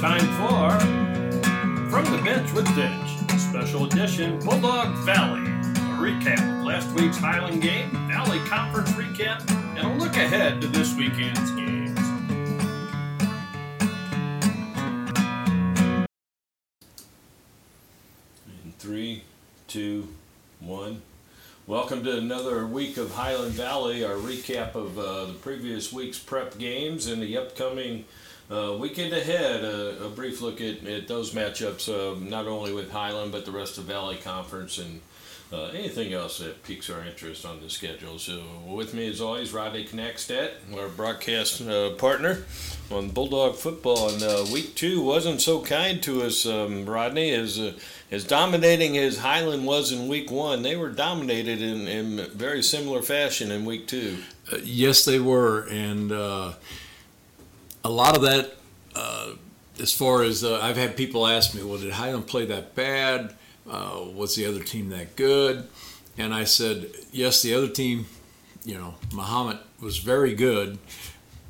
Time for From the Bench with Ditch, Special Edition Bulldog Valley. A recap of last week's Highland game, Valley Conference recap, and a look ahead to this weekend's games. In three, two, one. Welcome to another week of Highland Valley, our recap of uh, the previous week's prep games and the upcoming uh, weekend ahead. Uh, a brief look at, at those matchups, uh, not only with Highland but the rest of Valley Conference and uh, anything else that piques our interest on the schedule. So, with me as always, Rodney Knackstedt, our broadcast uh, partner on Bulldog football. And uh, week two wasn't so kind to us, um, Rodney, as as dominating as Highland was in week one. They were dominated in, in very similar fashion in week two. Yes, they were, and a lot of that. as far as I've had people ask me, well, did Highland play that bad? Uh, was the other team that good? And I said, yes, the other team, you know, Mahomet was very good.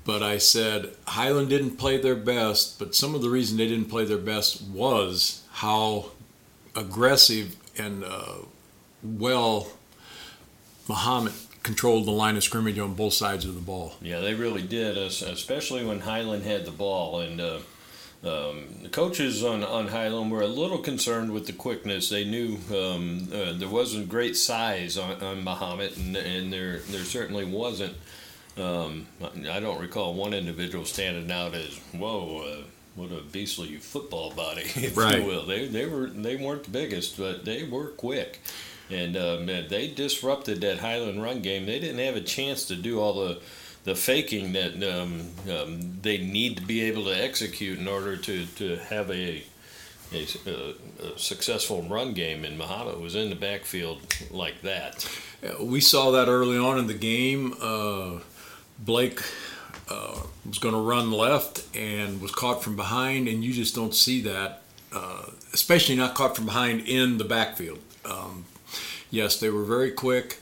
But I said, Highland didn't play their best, but some of the reason they didn't play their best was how aggressive and uh, well Mahomet controlled the line of scrimmage on both sides of the ball. Yeah, they really did, especially when Highland had the ball. And uh, um, the coaches on, on Highland were a little concerned with the quickness. They knew um, uh, there wasn't great size on, on Mahomet, and, and there there certainly wasn't. Um, I don't recall one individual standing out as whoa. Uh, what a beastly football body, if right. you will. They they were they weren't the biggest, but they were quick, and um, they disrupted that Highland run game. They didn't have a chance to do all the the faking that um, um, they need to be able to execute in order to, to have a, a, a successful run game. And Mahomet was in the backfield like that. We saw that early on in the game. Uh, Blake uh, was going to run left and was caught from behind, and you just don't see that, uh, especially not caught from behind in the backfield. Um, yes, they were very quick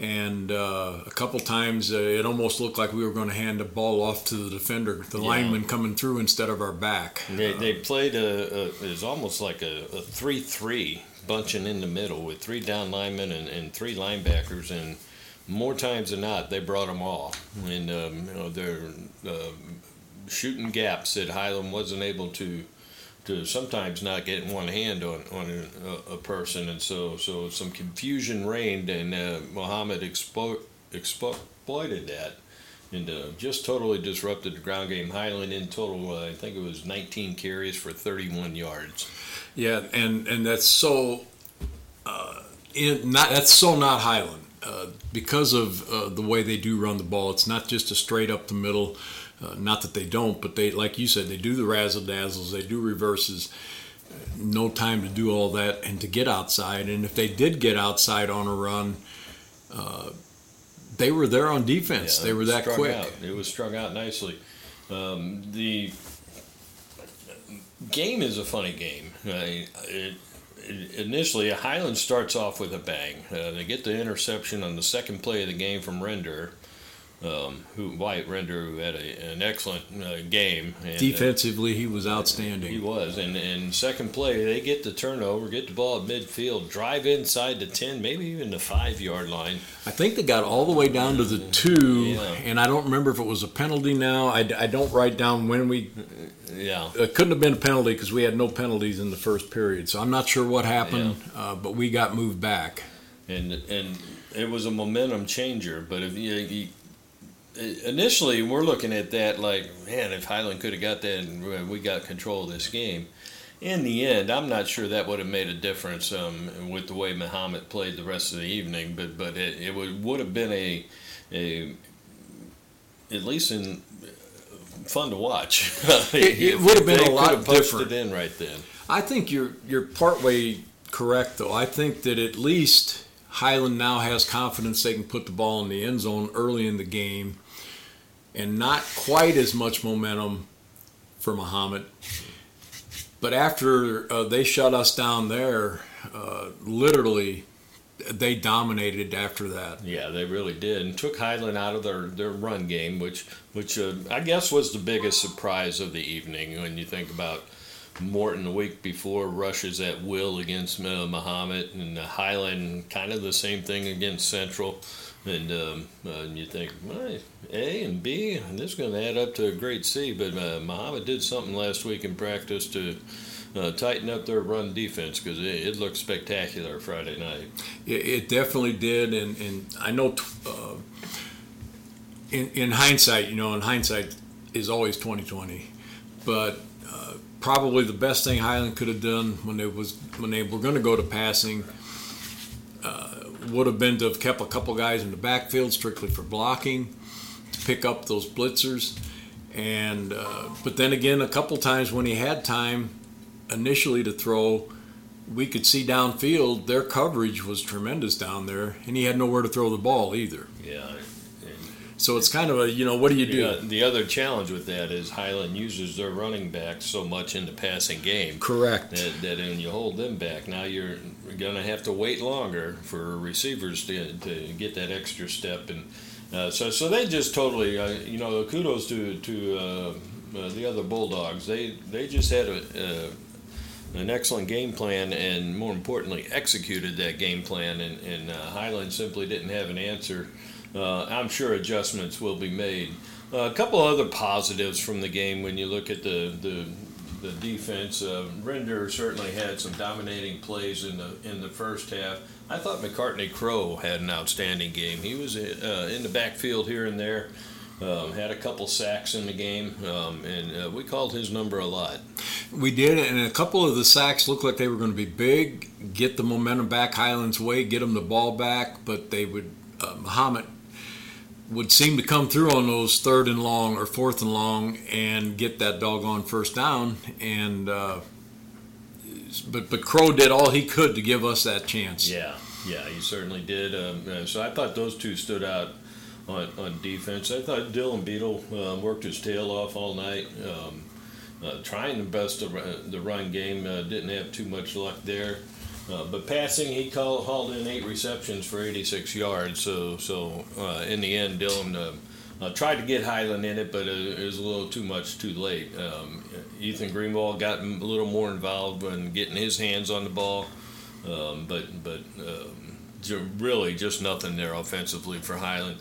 and uh, a couple times uh, it almost looked like we were going to hand the ball off to the defender, the yeah. lineman coming through instead of our back. They, they played a, a it was almost like a, a three-three bunching in the middle with three down linemen and, and three linebackers, and more times than not they brought them all, and um, you know they're uh, shooting gaps that Highland wasn't able to to sometimes not get one hand on on a, a, person, and so so some confusion reigned, and uh, Mahomet expo- exploited that, and uh, just totally disrupted the ground game. Highland in total, uh, I think it was 19 carries for 31 yards. Yeah, and and that's so uh, not that's so not Highland. Uh, because of uh, the way they do run the ball, it's not just a straight up the middle uh, not that they don't, but they, like you said, they do the razzle dazzles, they do reverses. No time to do all that and to get outside. And if they did get outside on a run, uh, they were there on defense. Yeah, they were that quick. Out. It was strung out nicely. Um, the game is a funny game. Uh, it, it, initially, Highland starts off with a bang. Uh, they get the interception on the second play of the game from Render um, who White Render who had a, an excellent uh, game. And, uh, Defensively, uh, he was outstanding. He was, and and second play they get the turnover, get the ball at midfield, drive inside the ten, maybe even the five yard line. I think they got all the way down to the two, yeah. and I don't remember if it was a penalty. Now I, I don't write down when we. Yeah, it couldn't have been a penalty because we had no penalties in the first period. So I'm not sure what happened, yeah. uh, but we got moved back. And and it was a momentum changer. But if you, you initially we're looking at that like, man, if Highland could have got that and we got control of this game. In the end, I'm not sure that would have made a difference um, with the way Mahomet played the rest of the evening, but but it, it would would have been a a at least in fun to watch. it, it would have been a lot different. It in right then. I think you're you're partway correct though. I think that at least Highland now has confidence they can put the ball in the end zone early in the game and not quite as much momentum for Mahomet. But after uh, they shut us down there, uh, literally they dominated after that. Yeah, they really did, and took Highland out of their, their run game, which which uh, I guess was the biggest surprise of the evening when you think about Morton the week before rushes at will against uh, Mahomet, and Highland kind of the same thing against Central. And, um, uh, you think, well, A and B, and this is going to add up to a great C. But uh, Mahomet did something last week in practice to uh, tighten up their run defense because it, it, looked spectacular Friday night. It, it definitely did, and, and I know uh, in, in hindsight, you know, in hindsight is always 2020, but uh, probably the best thing Highland could have done when they was when they were going to go to passing would have been to have kept a couple guys in the backfield strictly for blocking to pick up those blitzers. And uh, but then again, a couple times when he had time initially to throw, we could see downfield their coverage was tremendous down there, and he had nowhere to throw the ball either. Yeah. So it's kind of a you know what do you do? Yeah, the other challenge with that is Highland uses their running backs so much in the passing game. Correct. That, that when you hold them back, now you're going to have to wait longer for receivers to, to get that extra step and. Uh, so, so they just totally, uh, you know, kudos to to uh, uh the other Bulldogs. They they just had a, an excellent game plan and more importantly executed that game plan and, and uh, Highland simply didn't have an answer uh, I'm sure adjustments will be made. Uh, a couple other positives from the game when you look at the the, the defense. Uh, Render certainly had some dominating plays in the in the first half. I thought McCartney Crow had an outstanding game. He was uh, in the backfield here and there. Um, had a couple sacks in the game, um, and uh, we called his number a lot. We did, and a couple of the sacks looked like they were going to be big, get the momentum back Highland's way, get them the ball back, but they would, uh, Mahomet would seem to come through on those third and long or fourth and long and get that doggone first down. And uh, but but Crow did all he could to give us that chance. Yeah, yeah, he certainly did. Um, uh, so I thought those two stood out on, on defense. I thought Dylan Beetle um, worked his tail off all night. Um, uh, trying the best of the run game, uh, didn't have too much luck there. Uh, but passing, he called, hauled in eight receptions for 86 yards. So, so uh, in the end, Dylan uh, uh tried to get Highland in it, but it, was a little too much, too late. Um, Ethan Greenwald got a little more involved when getting his hands on the ball, um, but but um, really just nothing there offensively for Highland.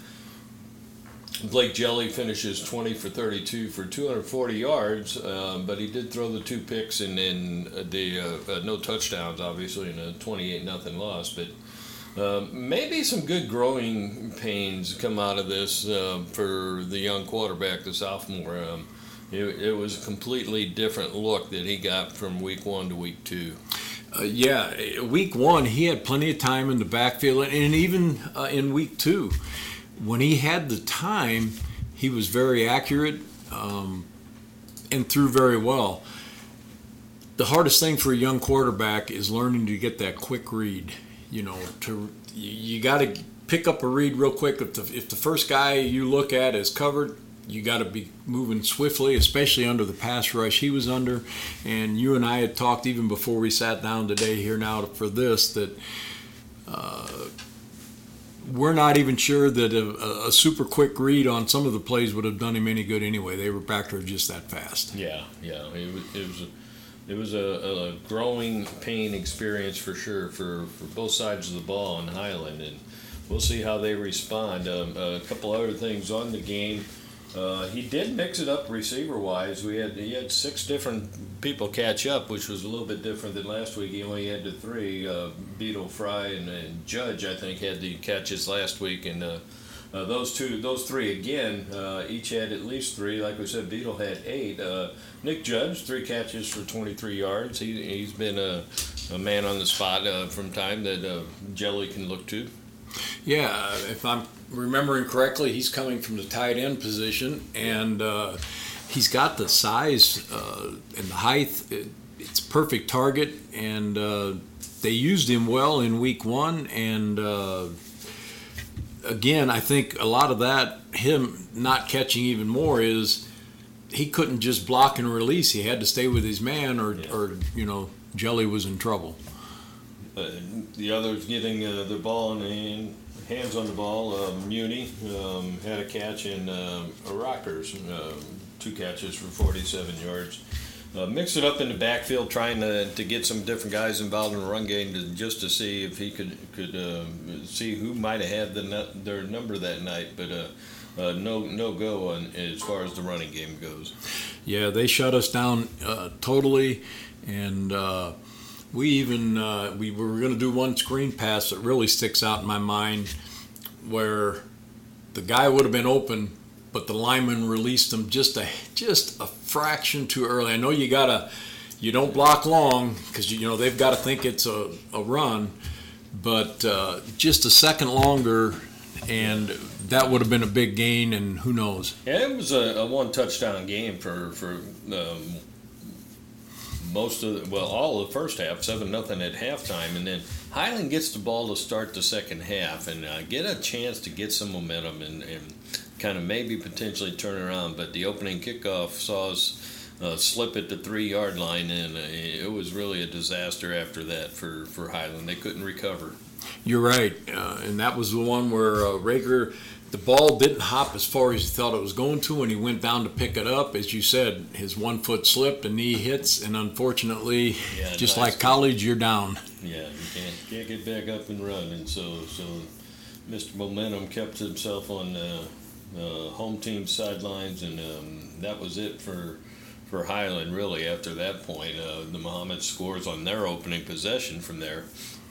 Blake Jelly finishes 20 for 32 for 240 yards, um, but he did throw the two picks and then the uh, uh, no touchdowns, obviously, in a 28 nothing loss. But um, maybe some good growing pains come out of this uh, for the young quarterback, the sophomore. Um, it, it, was a completely different look that he got from week one to week two. Uh, yeah, week one he had plenty of time in the backfield, and even uh, in week two when he had the time, he was very accurate um, and threw very well. The hardest thing for a young quarterback is learning to get that quick read. You know, to you got to pick up a read real quick. If the, if the first guy you look at is covered, you got to be moving swiftly, especially under the pass rush he was under. And you and I had talked even before we sat down today here now for this that. Uh, we're not even sure that a, a, super quick read on some of the plays would have done him any good anyway. They were back there just that fast. Yeah, yeah. It was, it was a, it was a, a growing pain experience for sure for, for both sides of the ball in Highland, and we'll see how they respond. Um, a couple other things on the game. Uh, he did mix it up receiver wise. We had he had six different people catch up, which was a little bit different than last week. He only had the three. Uh, Beetle, Fry, and, and, Judge I think had the catches last week, and uh, uh those two, those three again, uh, each had at least three. Like we said, Beetle had eight. Uh, Nick Judge three catches for 23 yards. He he's been a, a man on the spot from time that Jelly can look to. Yeah, if I'm remembering correctly, he's coming from the tight end position, and uh, he's got the size uh, and the height. It, it's perfect target, and uh, they used him well in week one. And uh, again, I think a lot of that, him not catching even more, is he couldn't just block and release. He had to stay with his man, or, yeah. or you know, Jelly was in trouble. The others getting uh, the ball in hand, hands on the ball. Uh, Muni um, had a catch in a Rockers, um, two catches for 47 yards. Uh, mix it up in the backfield, trying to, to get some different guys involved in the run game, to, just to see if he could could uh, see who might have had the their number that night. But uh, uh, no no go on as far as the running game goes. Yeah, they shut us down uh, totally, and uh, we even uh, we were going to do one screen pass that really sticks out in my mind, where the guy would have been open, but the lineman released him just a just a fraction too early. I know you gotta you don't block long because you know they've got to think it's a, a run, but uh, just a second longer, and that would have been a big gain. And who knows? Yeah, it was a, a one touchdown game for for um, most of the, well all of the first half, seven nothing at halftime, and then Highland gets the ball to start the second half and uh, get a chance to get some momentum and, and kind of maybe potentially turn around. But the opening kickoff saw us. Uh, slip at the three yard line, and uh, it was really a disaster after that for, for Highland. They couldn't recover. You're right, uh, and that was the one where uh, Rager, the ball didn't hop as far as he thought it was going to, and he went down to pick it up. As you said, his one foot slipped, the knee hits, and unfortunately, Yeah, just nice. like college, you're down. Yeah, you can't can't get back up and run, and so so Mr. Momentum kept himself on the uh, home team sidelines, and um, that was it for for Highland. Really, after that point, uh, the Mahomet scores on their opening possession from there.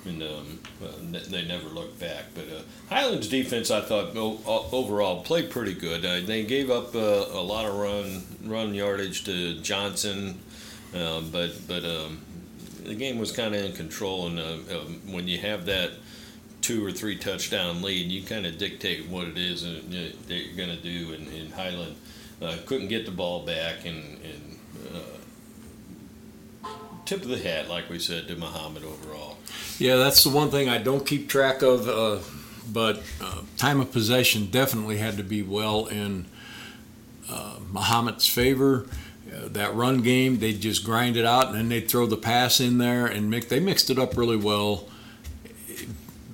And um, uh, they never looked back. But uh, Highland's defense, I thought overall played pretty good. Uh, they gave up uh, a lot of run run yardage to Johnson, uh, but but um, the game was kind of in control, and uh, um, when you have that two or three touchdown lead, you kind of dictate what it is uh, that you're going to do. And, and Highland couldn't get the ball back, and, and tip of the hat, like we said, to Mahomet overall. Yeah, that's the one thing I don't keep track of. Uh, but uh, time of possession definitely had to be well in uh, Mahomet's favor. Uh, that run game, they'd just grind it out, and then they'd throw the pass in there, and mix, they mixed it up really well.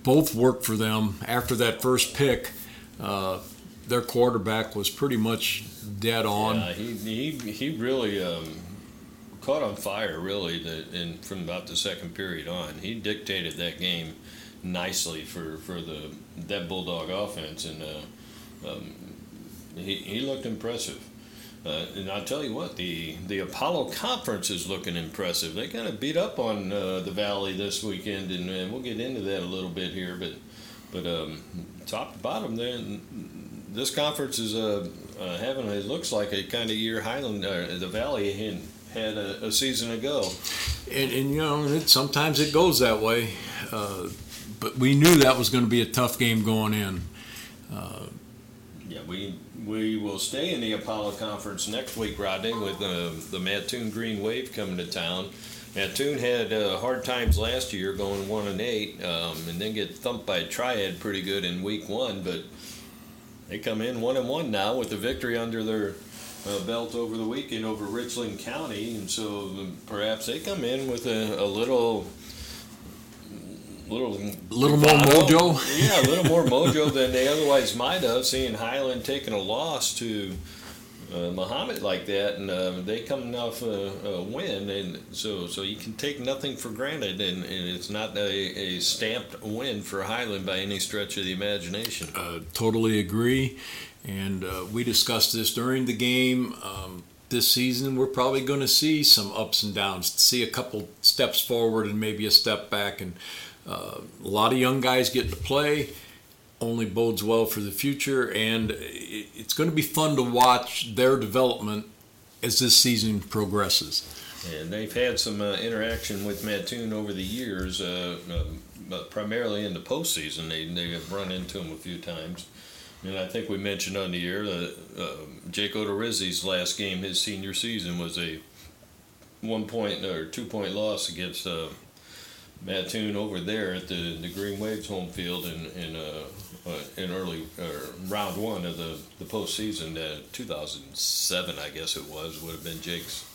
Both worked for them. After that first pick, uh, their quarterback was pretty much dead on. Yeah, he, he, he really um, caught on fire, really, the, in, from about the second period on. He dictated that game nicely for, for the that Bulldog offense, and uh, um, he, he looked impressive. Uh, and I'll tell you what, the, the Apollo Conference is looking impressive. They kind of beat up on uh, the Valley this weekend, and, uh, we'll get into that a little bit here. But but um, top to bottom, then this conference is uh, uh, having it looks like a kind of year Highland uh, the Valley had, had a, a season ago. And, and you know, it, sometimes it goes that way. Uh, but we knew that was going to be a tough game going in. Yeah, we we will stay in the Apollo Conference next week, Rodney, with uh, the Mattoon Green Wave coming to town. Mattoon had uh, hard times last year, going one and eight, um, and then get thumped by Triad pretty good in week one. But they come in one and one now with the victory under their uh, belt over the weekend over Richland County, and so um, perhaps they come in with a, a little. Little, Little more mojo? Yeah, a little more mojo than they otherwise might have. Seeing Highland taking a loss to uh, Mahomet like that, and uh, they coming off a, a win, and so so you can take nothing for granted, and, and it's not a, a stamped win for Highland by any stretch of the imagination. Uh, totally agree. And uh, we discussed this during the game. Um, this season, we're probably going to see some ups and downs, see a couple steps forward and maybe a step back. And uh, a lot of young guys getting to play only bodes well for the future. And it's going to be fun to watch their development as this season progresses. And they've had some uh, interaction with Mattoon over the years, uh, uh, primarily in the postseason. They, they have run into him a few times. And I think we mentioned on the air that uh, Jake Odorizzi's last game, his senior season, was a one point or two point loss against uh, Mattoon over there at the, the Green Waves home field in in, uh, uh, in early round one of the the postseason. Uh, 2007, I guess it was, would have been Jake's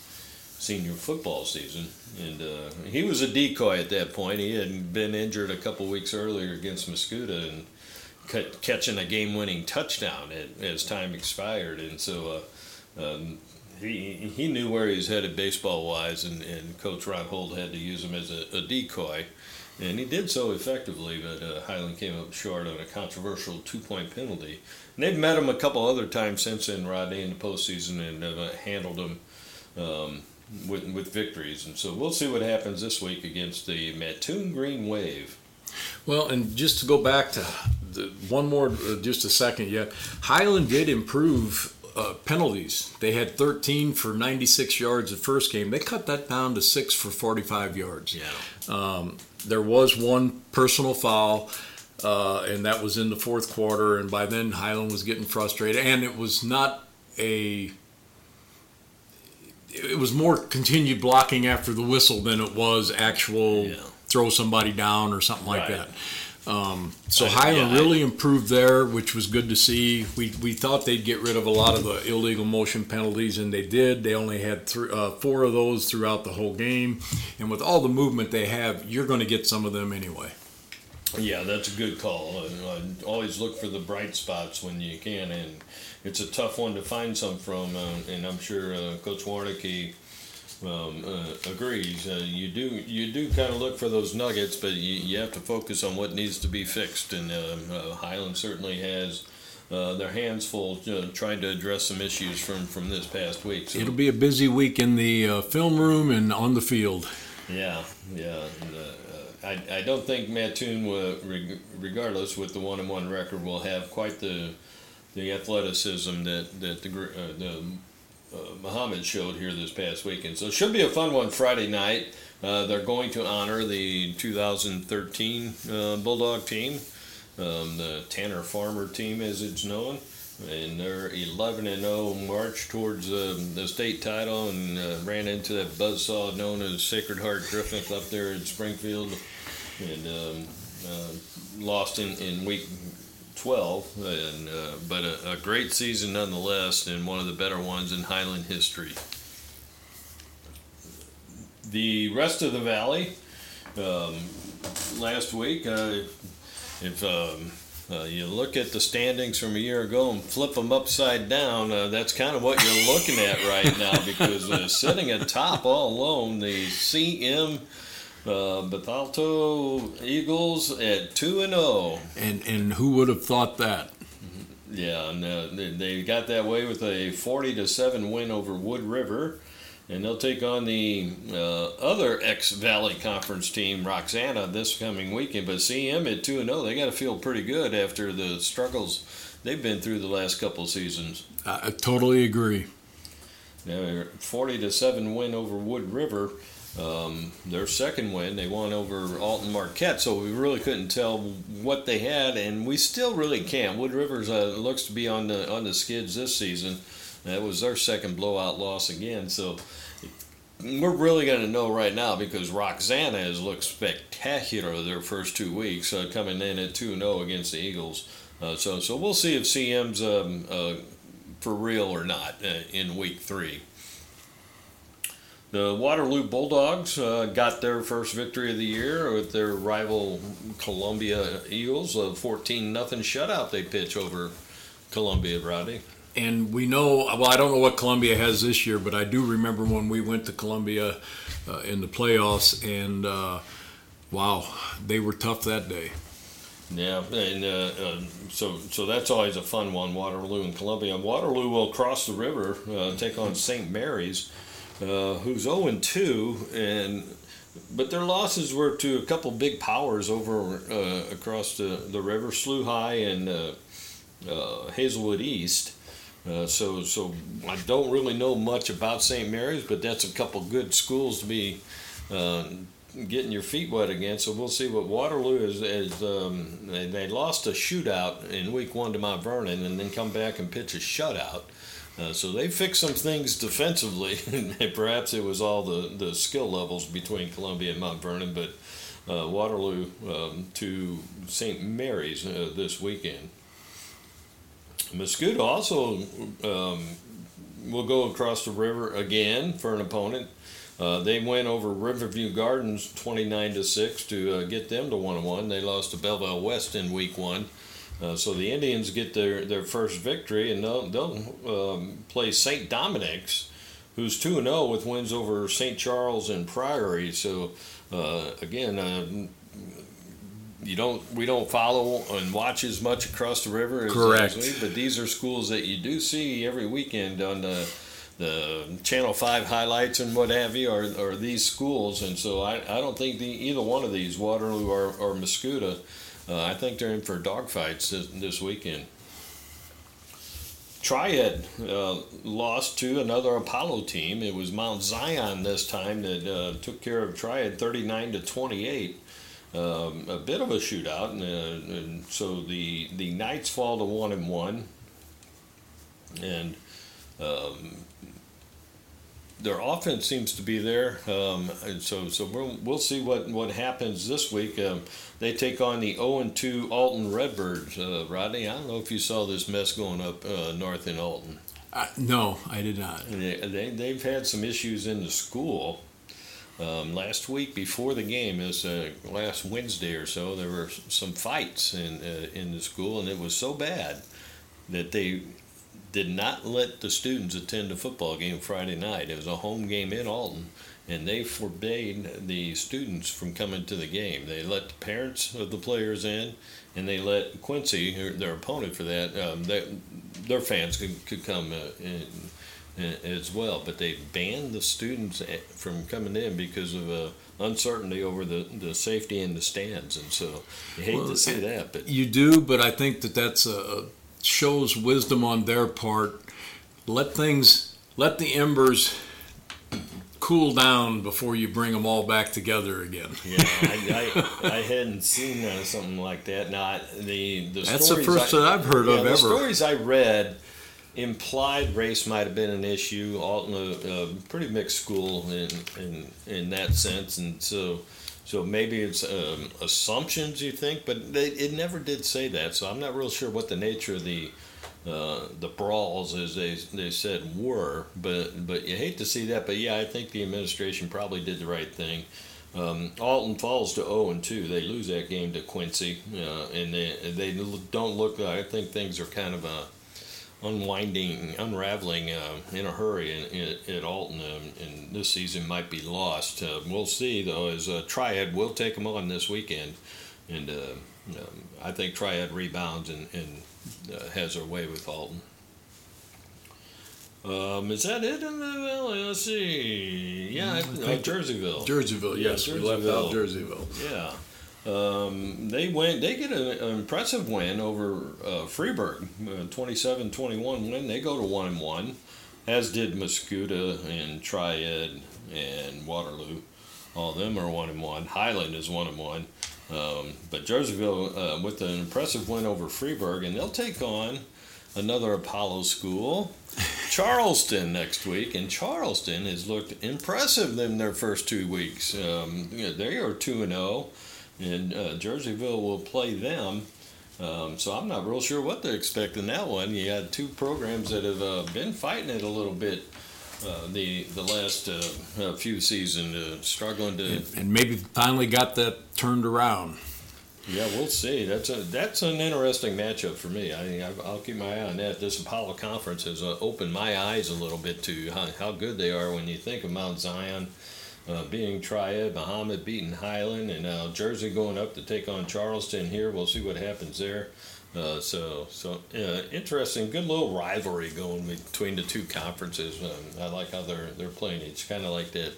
senior football season, and uh, he was a decoy at that point. He had been injured a couple weeks earlier against Mascoutah and catching a game-winning touchdown as time expired, and so uh, um, he he knew where he was headed baseball-wise, and, and Coach Ron Holt had to use him as a, a decoy. And he did so effectively, but uh, Highland came up short on a controversial two-point penalty. And they've met him a couple other times since then, Rodney, in the postseason, and have uh, handled him um, with, with victories. And so we'll see what happens this week against the Mattoon Green Wave. Well, and just to go back to the, one more, uh, just a second yet, Highland did improve uh, penalties. They had 13 for 96 yards the first game. They cut that down to six for 45 yards. Yeah. Um, there was one personal foul, uh, and that was in the fourth quarter. And by then, Highland was getting frustrated, and it was not a. It was more continued blocking after the whistle than it was actual Yeah. throw somebody down or something like Right. that. Um, so I- Highland yeah, I- really improved there, which was good to see. We, we thought they'd get rid of a lot of the illegal motion penalties, and they did. They only had three, uh, four of those throughout the whole game. And with all the movement they have, you're going to get some of them anyway. Yeah, that's a good call. And, always look for the bright spots when you can, and it's a tough one to find some from. Uh, and I'm sure uh, Coach Warnicki um, uh, agrees. Uh, you do you do kind of look for those nuggets, but you, you have to focus on what needs to be fixed. And um, uh, Highland certainly has. Uh, their hands full uh, trying to address some issues from, from this past week. So It'll be a busy week in the uh, film room and on the field. Yeah, yeah. And, I, I don't think Mattoon, will, regardless with the one and one record, will have quite the the athleticism that that the uh, the uh, Mahomet showed here this past weekend. So it should be a fun one Friday night. Uh, they're going to honor the 2013 uh, Bulldog team, um, the Tanner Farmer team as it's known. And they're 11 and 0 march towards uh, the state title and uh, ran into that buzzsaw known as Sacred Heart Griffin up there in Springfield and um, uh, lost in, in week 12. And, uh, but a, a great season nonetheless and one of the better ones in Highland history. The rest of the valley um, last week, uh, if um, uh, you look at the standings from a year ago and flip them upside down, uh, that's kind of what you're looking at right now because uh, sitting atop all alone, the CM uh, Bethalto Eagles at 2 and 0. And and who would have thought that? Yeah, and uh, they, they got that way with a 40 to 7 win over Wood River. And they'll take on the uh, other ex Valley Conference team, Roxana, this coming weekend. But CM at 2 and 0, they got to feel pretty good after the struggles they've been through the last couple seasons. I, I totally agree. Now, 40 to 7 win over Wood River. Um, their second win, they won over Alton Marquette, so we really couldn't tell what they had, and we still really can't. Wood Rivers uh, looks to be on the on the skids this season. That was their second blowout loss again, so we're really going to know right now because Roxana has looked spectacular their first two weeks, uh, coming in at 2 0 against the Eagles. Uh, so, so we'll see if CM's um, uh, for real or not uh, in week three. The Waterloo Bulldogs uh, got their first victory of the year with their rival Columbia Eagles, a 14 nothing shutout they pitch over Columbia, Rodney. And we know, well, I don't know what Columbia has this year, but I do remember when we went to Columbia uh, in the playoffs, and uh, wow, they were tough that day. Yeah, and uh, uh, so so that's always a fun one. Waterloo and Columbia. Waterloo will cross the river, uh, take on St. Mary's, uh, who's 0 and 2, and but their losses were to a couple big powers over uh, across the, the river, SLUH High and uh, uh, Hazelwood East. Uh, so so I don't really know much about St. Mary's, but that's a couple good schools to be. Uh, getting your feet wet again. So we'll see what Waterloo is. is um, they, they lost a shootout in week one to Mount Vernon, and then come back and pitch a shutout. Uh, so they fixed some things defensively. Perhaps it was all the, the skill levels between Columbia and Mount Vernon, but uh, Waterloo um, to St. Mary's uh, this weekend. Mascoutah also um, will go across the river again for an opponent. Uh, they went over Riverview Gardens 29 to 6 to uh, get them to 1 1. They lost to Belleville West in week one. Uh, so the Indians get their, their first victory, and they'll, they'll um, play St. Dominic's, who's 2 0 with wins over St. Charles and Priory. So, uh, again, uh, you don't we don't follow and watch as much across the river as, Correct. as we, but these are schools that you do see every weekend on the the Channel Five highlights and what have you are, are these schools, and so I, I don't think the, either one of these Waterloo or, or Mascoutah, uh, I think they're in for dogfights this, this weekend. Triad uh, lost to another Apollo team. It was Mount Zion this time that uh, took care of Triad 39 to 28. Um, a bit of a shootout, and, uh, and so the the Knights fall to one and one, and um, their offense seems to be there. Um, and so so we'll, we'll see what, what happens this week. Um, they take on the 0 and 2 Alton Redbirds. Uh, Rodney, I don't know if you saw this mess going up uh, north in Alton. Uh, no, I did not. They, they, they've had some issues in the school. Um, last week before the game, is uh, last Wednesday or so, there were some fights in uh, in the school, and it was so bad that they did not let the students attend the football game Friday night. It was a home game in Alton, and they forbade the students from coming to the game. They let the parents of the players in, and they let Quincy, their opponent for that, um, they, their fans could, could come uh, in, in, as well. But they banned the students eh, from coming in because of uh, uncertainty over the, the safety in the stands. And so you hate Well, to see that, but You do, but I think that that's a shows wisdom on their part. Let things, let the embers cool down before you bring them all back together again. Yeah, I, I, I hadn't seen uh, something like that. Not the the That's the first I, that I've heard yeah, of the ever. stories I read implied race might have been an issue. Alton, a, a pretty mixed school in, in in that sense, and so so maybe it's um, assumptions you think, but they, it never did say that. So I'm not real sure what the nature of the uh, the brawls, as they they said, were. But but you hate to see that. But yeah, I think the administration probably did the right thing. Um, Alton falls to 0 and 2. They lose that game to Quincy, uh, and they they don't look. I think things are kind of uh, unwinding, unraveling uh, in a hurry in, in, at Alton, um, and this season might be lost. Uh, we'll see though. As uh, Triad will take them on this weekend, and uh, um, I think Triad rebounds and, and uh, has her way with Alton. Um, is that it in the valley? Let's see. Yeah, uh, think- Jerseyville. Jerseyville, Yeah, yes, we left out Jerseyville. Yeah. Um, they went. They get an, an impressive win over uh, Freeburg, uh, 27-21 win. They go to one and one, as did Mascoutah and Triad and Waterloo. All of them are one and one. Highland is one and one. Um, but Jerseyville uh, with an impressive win over Freeburg, and they'll take on another Apollo school, Charleston next week. And Charleston has looked impressive in their first two weeks. Um, you know, they are two and zero, and uh, Jerseyville will play them. Um, so I'm not real sure what to expect in that one. You had two programs that have uh, been fighting it a little bit. Uh, the the last uh, uh, few seasons, uh, struggling to And maybe finally got that turned around. yeah, we'll see. That's a that's an interesting matchup for me. I I'll keep my eye on that. This Apollo conference has uh, opened my eyes a little bit to how, how good they are when you think of Mount Zion uh, being Triad, Mahomet beating Highland, and uh, Jersey going up to take on Charleston here. We'll see what happens there. Uh, so so uh, interesting, good little rivalry going between the two conferences. Um, I like how they're they're playing. It's kind of like that.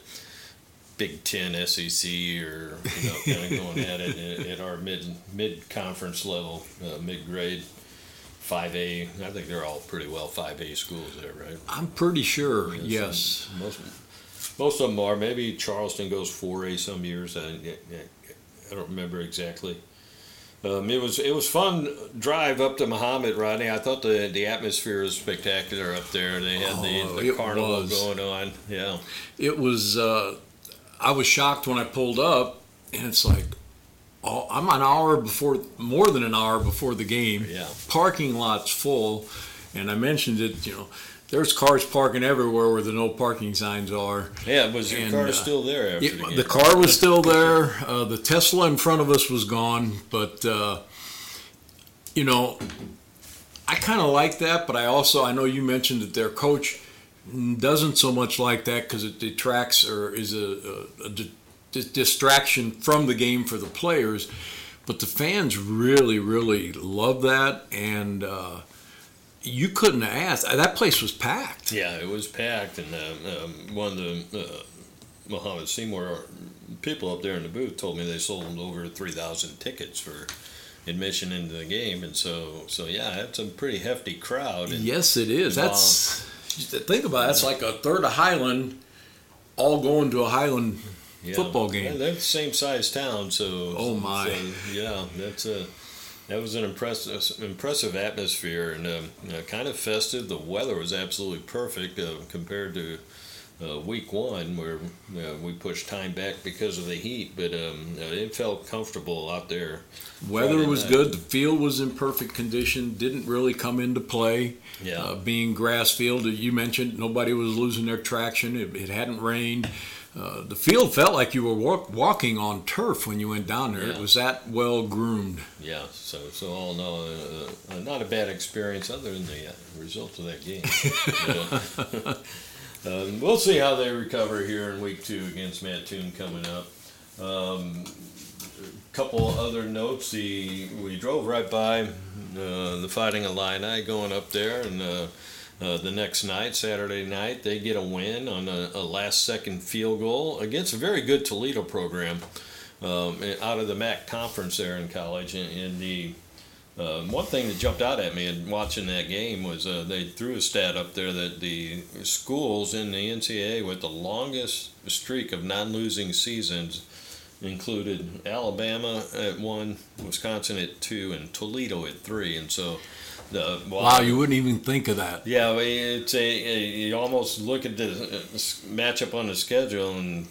Big Ten, SEC, or you know, kind of going at it at, at our mid mid conference level, uh, mid grade, five A. I think they're all pretty well five A schools there, right? I'm pretty sure, yes. most most of them are. Maybe Charleston goes four A some years. I, I don't remember exactly. Um, it was it was fun drive up to Mahomet, Rodney. I thought the the atmosphere was spectacular up there. They had Oh, the, the carnival was. going on. Yeah. It was, uh, I was shocked when I pulled up, and it's like, oh, I'm an hour before, more than an hour before the game. Yeah. Parking lot's full, and I mentioned it, you know, there's cars parking everywhere where the no parking signs are. Yeah, was your And, car uh, still there after It- the the car was still there. Uh, the Tesla in front of us was gone, but uh, you know, I kind of like that. But I also I know you mentioned that their coach doesn't so much like that because it detracts or is a, a, a di- di- distraction from the game for the players. But the fans really, really love that, and uh, you couldn't have asked. That place was packed. Yeah, it was packed, and uh, um, one of the uh, Mahomet Seymour people up there in the booth told me they sold over three thousand tickets for admission into the game, and so so yeah, that's a pretty hefty crowd. And, Yes, it is. That's think about it. That's like a third of Highland, all going to a Highland yeah. football game. Yeah, they're the same size town, so Oh, my. so, yeah, that's a. That was an impressive, impressive atmosphere and um, you know, kind of festive. The weather was absolutely perfect uh, compared to uh, week one, where uh, we pushed time back because of the heat. But um, it felt comfortable out there. Weather Friday was night. good. The field was in perfect condition. Didn't really come into play. Yeah, Uh, being grass field, you mentioned nobody was losing their traction. It, it hadn't rained. Uh, the field felt like you were walk, walking on turf when you went down there. It was that well groomed. yeah. So, so all in all, uh, uh, not a bad experience other than the uh, result of that game. Um, we'll see how they recover here in week two against Mattoon coming up. Um, couple other notes. The we drove right by uh, the Fighting Illini going up there, and uh, uh, the next night, Saturday night, they get a win on a, a last-second field goal against a very good Toledo program um, out of the MAC conference there in college. And, and the um, one thing that jumped out at me in watching that game was uh, they threw a stat up there that the schools in the NCAA with the longest streak of non-losing seasons included Alabama at one, Wisconsin at two, and Toledo at three. And so, the Wow, you wouldn't even think of that. yeah, well, it's a, a you almost look at the matchup on the schedule and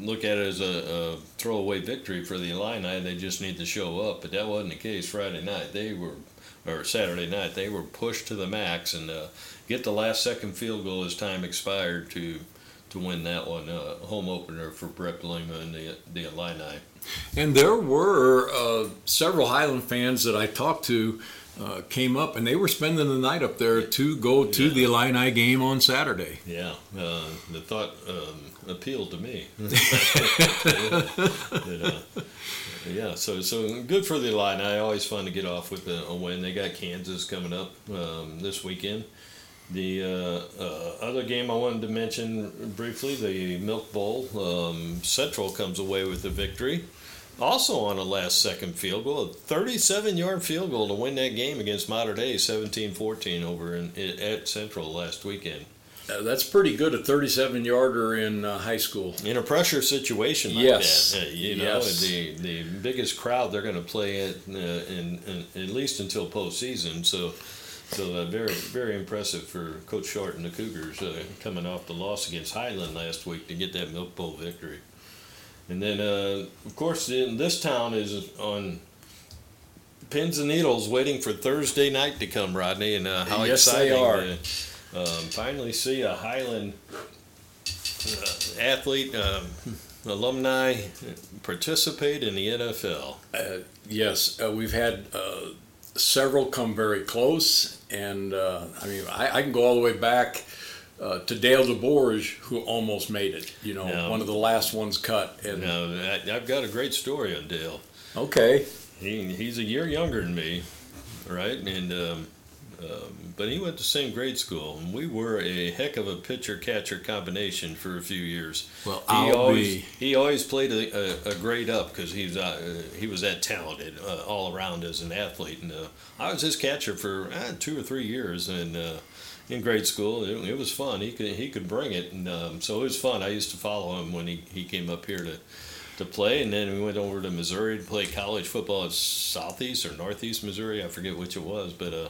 look at it as a, a throwaway victory for the Illini. They just need to show up, but that wasn't the case Friday night. They were, or Saturday night, they were pushed to the max and uh, get the last second field goal as time expired to to win that one uh, home opener for Bret Bielema and the the Illini. And there were uh, several Highland fans that I talked to uh, came up, and they were spending the night up there to go to Yeah. the Illini game on Saturday. Yeah, uh, the thought um, appealed to me. Uh, yeah, so so good for the Illini. Always fun to get off with a, a win. They got Kansas coming up um, this weekend. The uh, uh, other game I wanted to mention briefly, the Milk Bowl. Um, Central comes away with the victory. Also on a last second field goal, a 37 yard field goal to win that game against Mater Dei 17 14 over in, at Central last weekend. Uh, that's pretty good, a 37 yarder in uh, high school. in a pressure situation like Yes. that, uh, you know, Yes. the the biggest crowd they're going to play at uh, in, in at least until postseason. So, so uh, very very impressive for Coach Short and the Cougars uh, coming off the loss against Highland last week to get that Milk Bowl victory. And then, uh, of course, in this town is on pins and needles, waiting for Thursday night to come, Rodney. And uh, how Yes, exciting to um, finally see a Highland uh, athlete, um, alumni participate in the NFL. Uh, yes, uh, we've had uh, several come very close, and uh, I mean, I, I can go all the way back uh, to Dale DeBorge, who almost made it. You know, Yeah. one of the last ones cut. And Now, I, I've got a great story on Dale. okay, He, he's a year younger than me, right? And um, um, but he went to the same grade school, and we were a heck of a pitcher catcher combination for a few years. well, He I'll always be. he always played a, a, a grade up because he was uh, he was that talented uh, all around as an athlete, and uh, I was his catcher for uh, two or three years, and. Uh, in grade school, it, it was fun. He could he could bring it, and um, so it was fun. I used to follow him when he, he came up here to to play, and then we went over to Missouri to play college football at Southeast or Northeast Missouri. I forget which it was, but uh,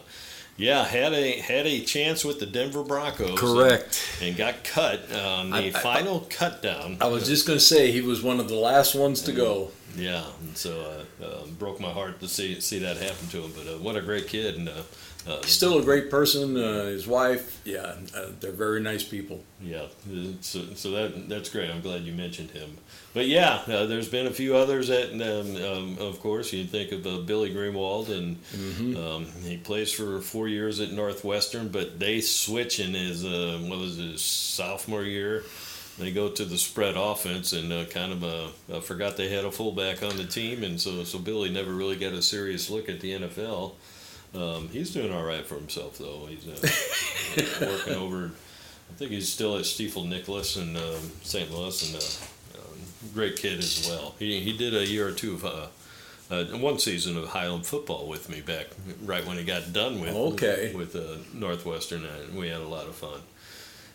yeah, had a had a chance with the Denver Broncos. Correct. And, and got cut on the I- I- final cut down. I was just going to say he was one of the last ones to go. Yeah, and so uh, uh, broke my heart to see see that happen to him. But uh, what a great kid, and uh, still a great person. Uh, his wife, yeah, uh, they're very nice people. yeah, so, so that that's great. I'm glad you mentioned him. But yeah, uh, there's been a few others that, um, um, of course, you'd think of uh, Billy Greenwald, and um, he plays for four years at Northwestern, but they switch in his uh, what was his sophomore year. They go to the spread offense and uh, kind of uh, uh, forgot they had a fullback on the team, and so so Billy never really got a serious look at the NFL. Um, he's doing all right for himself though. He's uh, working over. I think he's still at Stifel Nicolaus in um, St. Louis, and uh, um, great kid as well. He he did a year or two of. Uh, uh, one season of Highland football with me back right when he got done with Okay. with uh, Northwestern, and we had a lot of fun.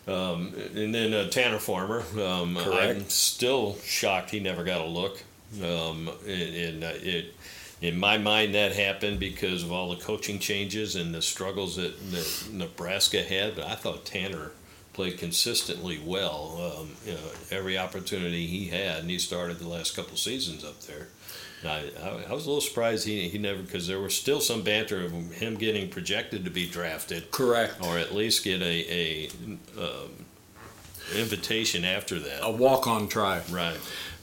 Um, and then uh, Tanner Farmer, um, I'm still shocked he never got a look. Um, and and, uh, it, in my mind, that happened because of all the coaching changes and the struggles that, that Nebraska had. But I thought Tanner played consistently well. Um, you know, every opportunity he had, and he started the last couple seasons up there. I, I, was a little surprised he, he never because there was still some banter of him getting projected to be drafted Correct. or at least get a, a um, invitation after that. A walk-on try. Right.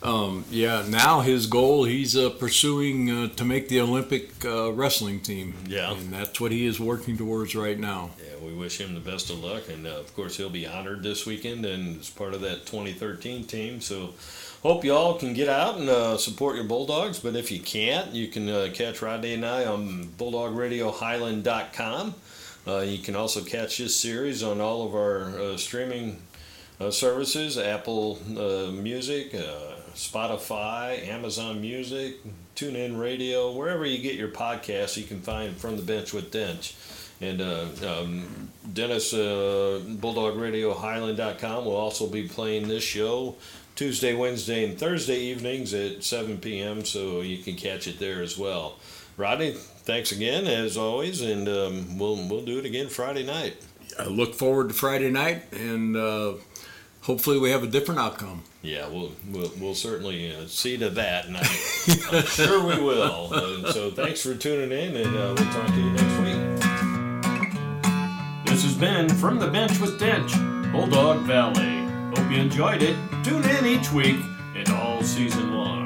Um, yeah. Now his goal, he's uh, pursuing uh, to make the Olympic uh, wrestling team. Yeah. And that's what he is working towards right now. Yeah, we wish him the best of luck, and uh, of course he'll be honored this weekend and as part of that 2013 team. So. Hope y'all can get out and uh, support your Bulldogs, but if you can't, you can uh, catch Rodney and I on BulldogRadioHighland.com. Uh, you can also catch this series on all of our uh, streaming uh, services Apple uh, Music, uh, Spotify, Amazon Music, TuneIn Radio, wherever you get your podcasts, you can find From the Bench with Dench. And uh, um, Dennis, uh, BulldogRadioHighland.com will also be playing this show Tuesday, Wednesday, and Thursday evenings at 7 p.m., so you can catch it there as well. Rodney, thanks again, as always, and um, we'll, we'll do it again Friday night. I look forward to Friday night, and uh, hopefully we have a different outcome. Yeah, we'll we'll, we'll certainly uh, see to that, and I, I'm sure we will. And so thanks for tuning in, and uh, we'll talk to you next week. This has been From the Bench with Dench, Bulldog Valley. Hope you enjoyed it. Tune in each week and all season long.